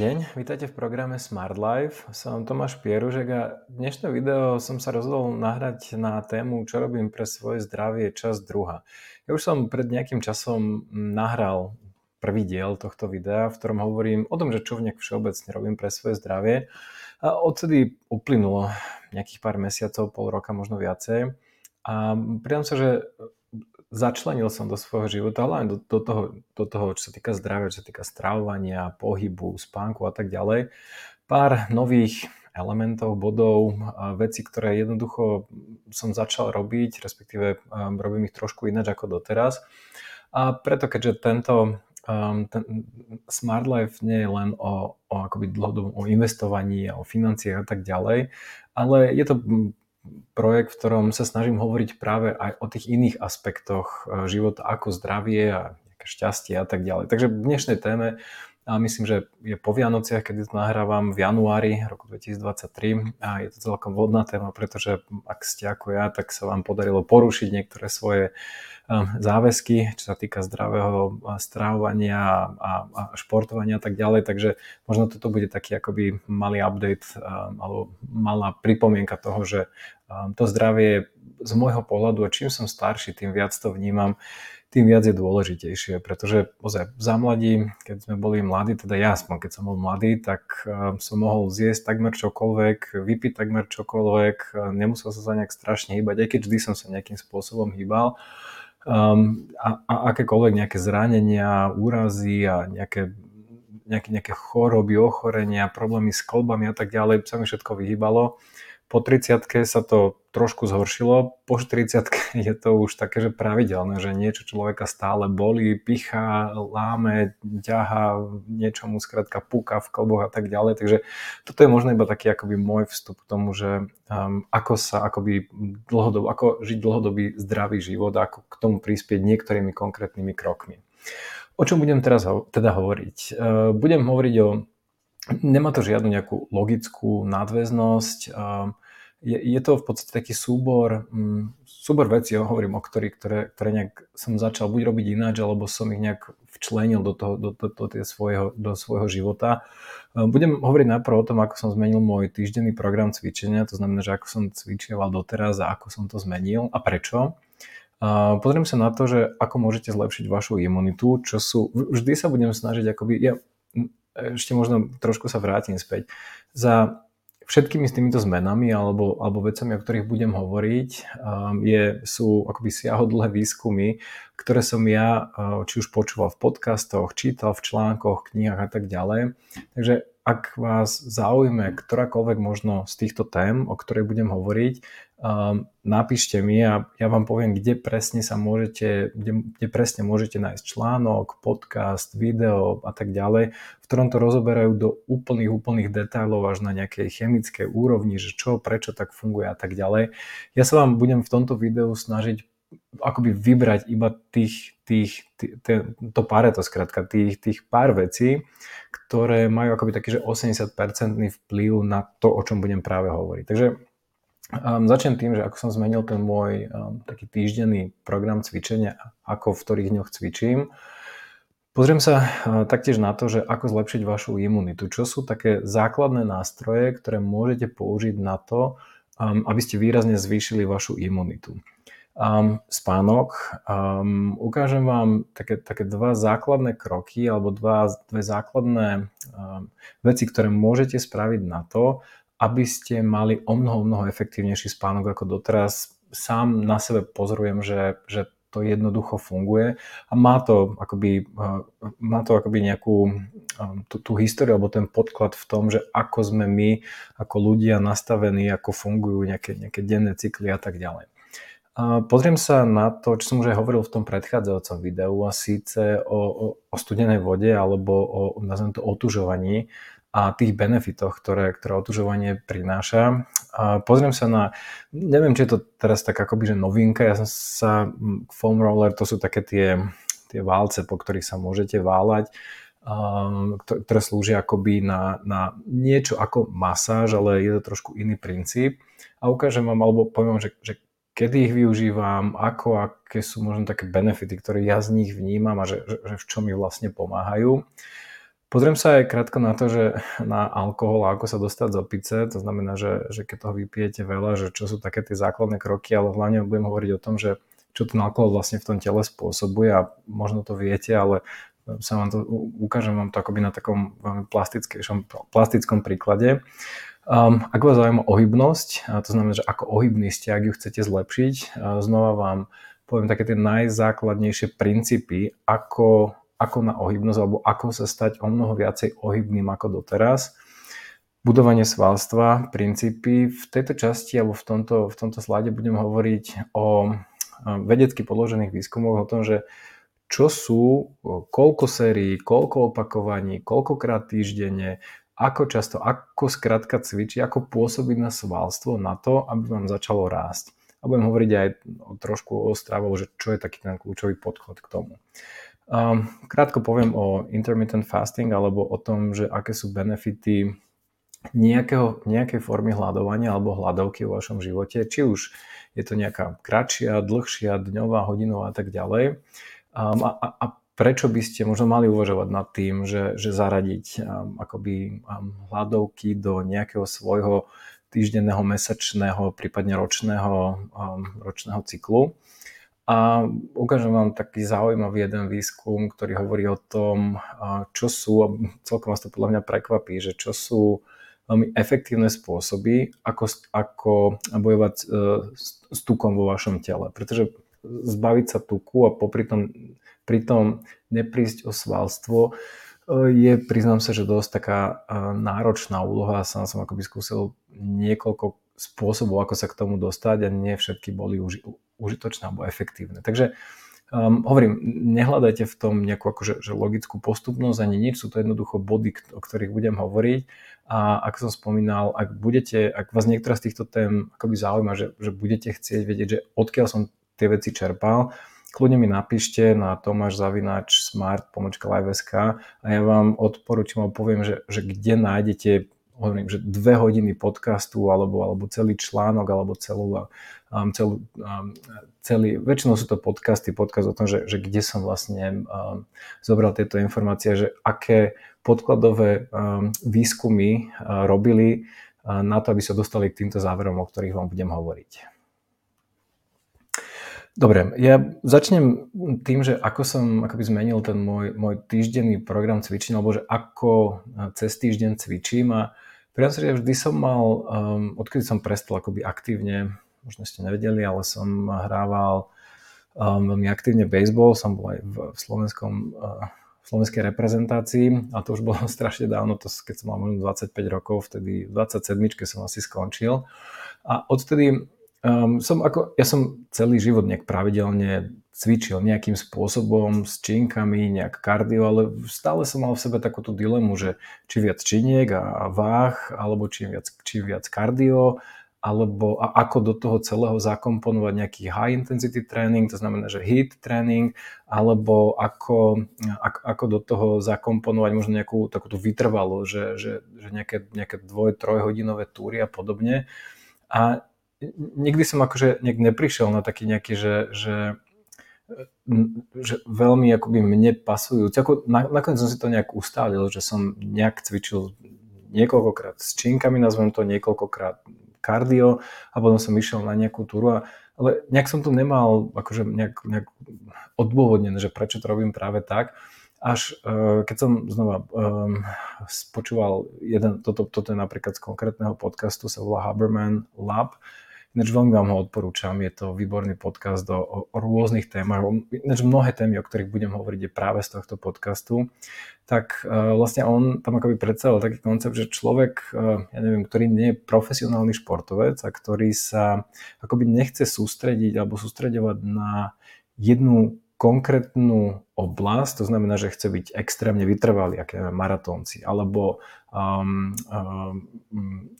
deň, vítajte v programe Smart Life. Som Tomáš Pieružek a dnešné video som sa rozhodol nahrať na tému, čo robím pre svoje zdravie, čas druha. Ja už som pred nejakým časom nahral prvý diel tohto videa, v ktorom hovorím o tom, že čo nejak všeobecne robím pre svoje zdravie. A odtedy uplynulo nejakých pár mesiacov, pol roka, možno viacej. A pridám sa, že začlenil som do svojho života, hlavne do, do, toho, do toho, čo sa týka zdravia, čo sa týka stravovania, pohybu, spánku a tak ďalej, pár nových elementov, bodov, veci, ktoré jednoducho som začal robiť, respektíve um, robím ich trošku ináč ako doteraz. A preto, keďže tento um, ten Smart Life nie je len o, o akoby dlhodobom o investovaní, o financiách a tak ďalej, ale je to projekt, v ktorom sa snažím hovoriť práve aj o tých iných aspektoch e, života, ako zdravie a šťastie a tak ďalej. Takže v dnešnej téme a myslím, že je po Vianociach, kedy to nahrávam v januári roku 2023 a je to celkom vodná téma, pretože ak ste ako ja, tak sa vám podarilo porušiť niektoré svoje um, záväzky, čo sa týka zdravého strávovania a, a športovania a tak ďalej, takže možno toto bude taký akoby malý update um, alebo malá pripomienka toho, že um, to zdravie z môjho pohľadu a čím som starší, tým viac to vnímam, tým viac je dôležitejšie, pretože ozaj, za mladí, keď sme boli mladí, teda ja aspoň keď som bol mladý, tak uh, som mohol zjesť takmer čokoľvek, vypiť takmer čokoľvek, uh, nemusel sa sa nejak strašne hýbať, aj keď vždy som sa nejakým spôsobom hýbal. Um, a, a akékoľvek nejaké zranenia, úrazy a nejaké, nejaké, nejaké choroby, ochorenia, problémy s kolbami a tak ďalej, sa mi všetko vyhýbalo po 30 sa to trošku zhoršilo, po 40 je to už také, že pravidelné, že niečo človeka stále bolí, pichá, láme, ťaha, niečo mu skrátka púka v klboch a tak ďalej. Takže toto je možno iba taký akoby môj vstup k tomu, že um, ako sa akoby dlhodobo, ako žiť dlhodobý zdravý život, ako k tomu prispieť niektorými konkrétnymi krokmi. O čom budem teraz ho- teda hovoriť? Uh, budem hovoriť o Nemá to žiadnu nejakú logickú nadväznosť. Um, je, je to v podstate taký súbor, um, súbor vecí, hovorím o ktorých, ktoré, ktoré nejak som začal buď robiť ináč, alebo som ich nejak včlenil do, toho, do, do, do, do, svojho, do svojho života. Um, budem hovoriť najprv o tom, ako som zmenil môj týždenný program cvičenia, to znamená, že ako som cvičieval doteraz a ako som to zmenil a prečo. Uh, pozriem sa na to, že ako môžete zlepšiť vašu imunitu, čo sú, vždy sa budem snažiť akoby, ja ešte možno trošku sa vrátim späť. Za všetkými s týmito zmenami alebo, alebo vecami, o ktorých budem hovoriť, um, je, sú akoby siahodlhé výskumy, ktoré som ja uh, či už počúval v podcastoch, čítal v článkoch, knihách a tak ďalej. Takže ak vás zaujíme ktorákoľvek možno z týchto tém, o ktorej budem hovoriť, um, napíšte mi a ja vám poviem, kde presne sa môžete, kde, kde presne môžete nájsť článok, podcast, video a tak ďalej, v ktorom to rozoberajú do úplných, úplných detailov až na nejakej chemickej úrovni, že čo, prečo tak funguje a tak ďalej. Ja sa vám budem v tomto videu snažiť akoby vybrať iba tých, tých, tých to pareto skrátka, tých, tých pár vecí, ktoré majú akoby taký, že 80% vplyv na to, o čom budem práve hovoriť. Takže um, začnem tým, že ako som zmenil ten môj um, taký týždenný program cvičenia, ako v ktorých dňoch cvičím, Pozriem sa uh, taktiež na to, že ako zlepšiť vašu imunitu. Čo sú také základné nástroje, ktoré môžete použiť na to, um, aby ste výrazne zvýšili vašu imunitu um, spánok. Um, ukážem vám také, také dva základné kroky alebo dva, dve základné um, veci, ktoré môžete spraviť na to, aby ste mali o mnoho, mnoho efektívnejší spánok ako doteraz. Sám na sebe pozorujem, že, že to jednoducho funguje a má to akoby, uh, má to akoby nejakú tú, tú históriu alebo ten podklad v tom, že ako sme my ako ľudia nastavení, ako fungujú nejaké, nejaké denné cykly a tak ďalej. Pozriem sa na to, čo som už aj hovoril v tom predchádzajúcom videu a síce o, o, o studenej vode alebo o, nazvem to, otužovaní a tých benefitoch, ktoré, ktoré otužovanie prináša. A pozriem sa na, neviem, či je to teraz tak akoby, že novinka, ja som sa, foam roller, to sú také tie, tie válce, po ktorých sa môžete váľať, ktoré slúžia akoby na, na niečo ako masáž, ale je to trošku iný princíp. A ukážem vám, alebo poviem, že, že kedy ich využívam, ako, aké sú možno také benefity, ktoré ja z nich vnímam a že, že, že v čom mi vlastne pomáhajú. Pozriem sa aj krátko na to, že na alkohol a ako sa dostať z opice, to znamená, že, že keď toho vypijete veľa, že čo sú také tie základné kroky, ale hlavne budem hovoriť o tom, že čo ten alkohol vlastne v tom tele spôsobuje a možno to viete, ale sa vám to, ukážem vám to akoby na takom veľmi plastickom príklade. Um, ak vás zaujíma ohybnosť, to znamená, že ako ohybný ste, ak ju chcete zlepšiť, znova vám poviem také tie najzákladnejšie princípy, ako ako na ohybnosť alebo ako sa stať o mnoho viacej ohybným ako doteraz. Budovanie svalstva, princípy. V tejto časti alebo v tomto, v tomto slade budem hovoriť o vedecky podložených výskumoch, o tom, že čo sú, koľko sérií, koľko opakovaní, koľkokrát týždenne, ako často, ako skrátka cvičiť, ako pôsobiť na svalstvo na to, aby vám začalo rásť. A budem hovoriť aj trošku o stravou, že čo je taký ten kľúčový podchod k tomu. Um, krátko poviem o intermittent fasting alebo o tom, že aké sú benefity nejakého, nejakej formy hľadovania alebo hľadovky vo vašom živote, či už je to nejaká kratšia, dlhšia, dňová, hodinová a tak ďalej. Um, a, a prečo by ste možno mali uvažovať nad tým, že, že zaradiť um, akoby um, hľadovky do nejakého svojho týždenného, mesačného, prípadne ročného, um, ročného cyklu. A ukážem vám taký zaujímavý jeden výskum, ktorý hovorí o tom, čo sú, a celkom vás to podľa mňa prekvapí, že čo sú veľmi efektívne spôsoby, ako, ako bojovať e, s tukom vo vašom tele. Pretože zbaviť sa tuku a popri tom, pritom neprísť o svalstvo e, je, priznám sa, že dosť taká e, náročná úloha. Sám som akoby skúsil niekoľko spôsobov, ako sa k tomu dostať a nie všetky boli už užitočné alebo efektívne. Takže um, hovorím, nehľadajte v tom nejakú akože, že logickú postupnosť ani nič, sú to jednoducho body, o ktorých budem hovoriť a ako som spomínal, ak budete, ak vás niektorá z týchto tém akoby zaujíma, že, že budete chcieť vedieť, že odkiaľ som tie veci čerpal, kľudne mi napíšte na Tomáš Zavinač Smart pomočka Live.sk a ja vám odporúčam a poviem, že, že kde nájdete hovorím, že dve hodiny podcastu alebo, alebo celý článok alebo celú, um, celú, um, celý, väčšinou sú to podcasty, podcast o tom, že, že kde som vlastne um, zobral tieto informácie, že aké podkladové um, výskumy uh, robili uh, na to, aby sa dostali k týmto záverom, o ktorých vám budem hovoriť. Dobre, ja začnem tým, že ako som akoby zmenil ten môj, môj týždenný program cvičenia, alebo že ako uh, cez týždeň cvičím a Priznám sa, že vždy som mal, um, odkedy som prestal akoby aktívne, možno ste nevedeli, ale som hrával um, veľmi aktívne baseball, som bol aj v, v slovenskom uh, slovenskej reprezentácii a to už bolo strašne dávno, to, keď som mal možno 25 rokov, vtedy v 27 som asi skončil. A odtedy Um, som ako, ja som celý život nejak pravidelne cvičil nejakým spôsobom s činkami, nejak kardio, ale stále som mal v sebe takúto dilemu, že či viac činiek a, váh, alebo či viac, či viac kardio, alebo a ako do toho celého zakomponovať nejaký high intensity tréning, to znamená, že HIIT tréning, alebo ako, ako, ako do toho zakomponovať možno nejakú takúto vytrvalú, že, že, že nejaké, nejaké dvoj, trojhodinové túry a podobne. A nikdy som akože nejak neprišiel na taký nejaký, že, že, že veľmi akoby mne pasujúci. Ako, na, nakoniec som si to nejak ustálil, že som nejak cvičil niekoľkokrát s činkami, nazvem to niekoľkokrát kardio a potom som išiel na nejakú túru a ale nejak som tu nemal akože nejak, nejak odôvodnené, že prečo to robím práve tak. Až uh, keď som znova um, spočúval jeden, toto, toto je napríklad z konkrétneho podcastu, sa volá Haberman Lab, Ináč veľmi vám ho odporúčam, je to výborný podcast o, o, rôznych témach. Ináč mnohé témy, o ktorých budem hovoriť, je práve z tohto podcastu. Tak uh, vlastne on tam akoby predstavil taký koncept, že človek, uh, ja neviem, ktorý nie je profesionálny športovec a ktorý sa akoby nechce sústrediť alebo sústredovať na jednu konkrétnu oblasť, to znamená, že chce byť extrémne vytrvalý, ako maratónci, alebo um, um,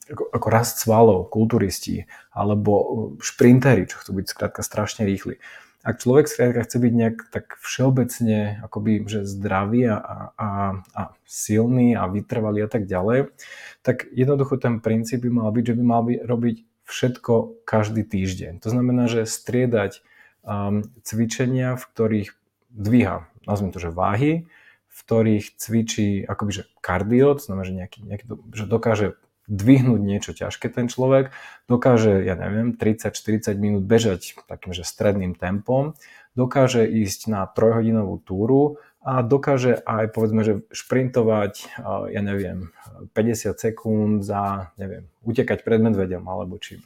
ako, ako rast svalov, kulturisti, alebo šprintery, čo chcú byť skrátka strašne rýchli. Ak človek skrátka chce byť nejak tak všeobecne akoby, že zdravý a, a, a silný a vytrvalý a tak ďalej, tak jednoducho ten princíp by mal byť, že by mal by robiť všetko každý týždeň. To znamená, že striedať um, cvičenia, v ktorých dvíha, nazvime to, že váhy, v ktorých cvičí akoby, že kardio, to znamená, že, nejaký, nejaký, že dokáže dvihnúť niečo ťažké ten človek, dokáže, ja neviem, 30-40 minút bežať takým, že stredným tempom, dokáže ísť na trojhodinovú túru a dokáže aj, povedzme, že šprintovať, ja neviem, 50 sekúnd za, neviem, utekať pred medvedom alebo čím.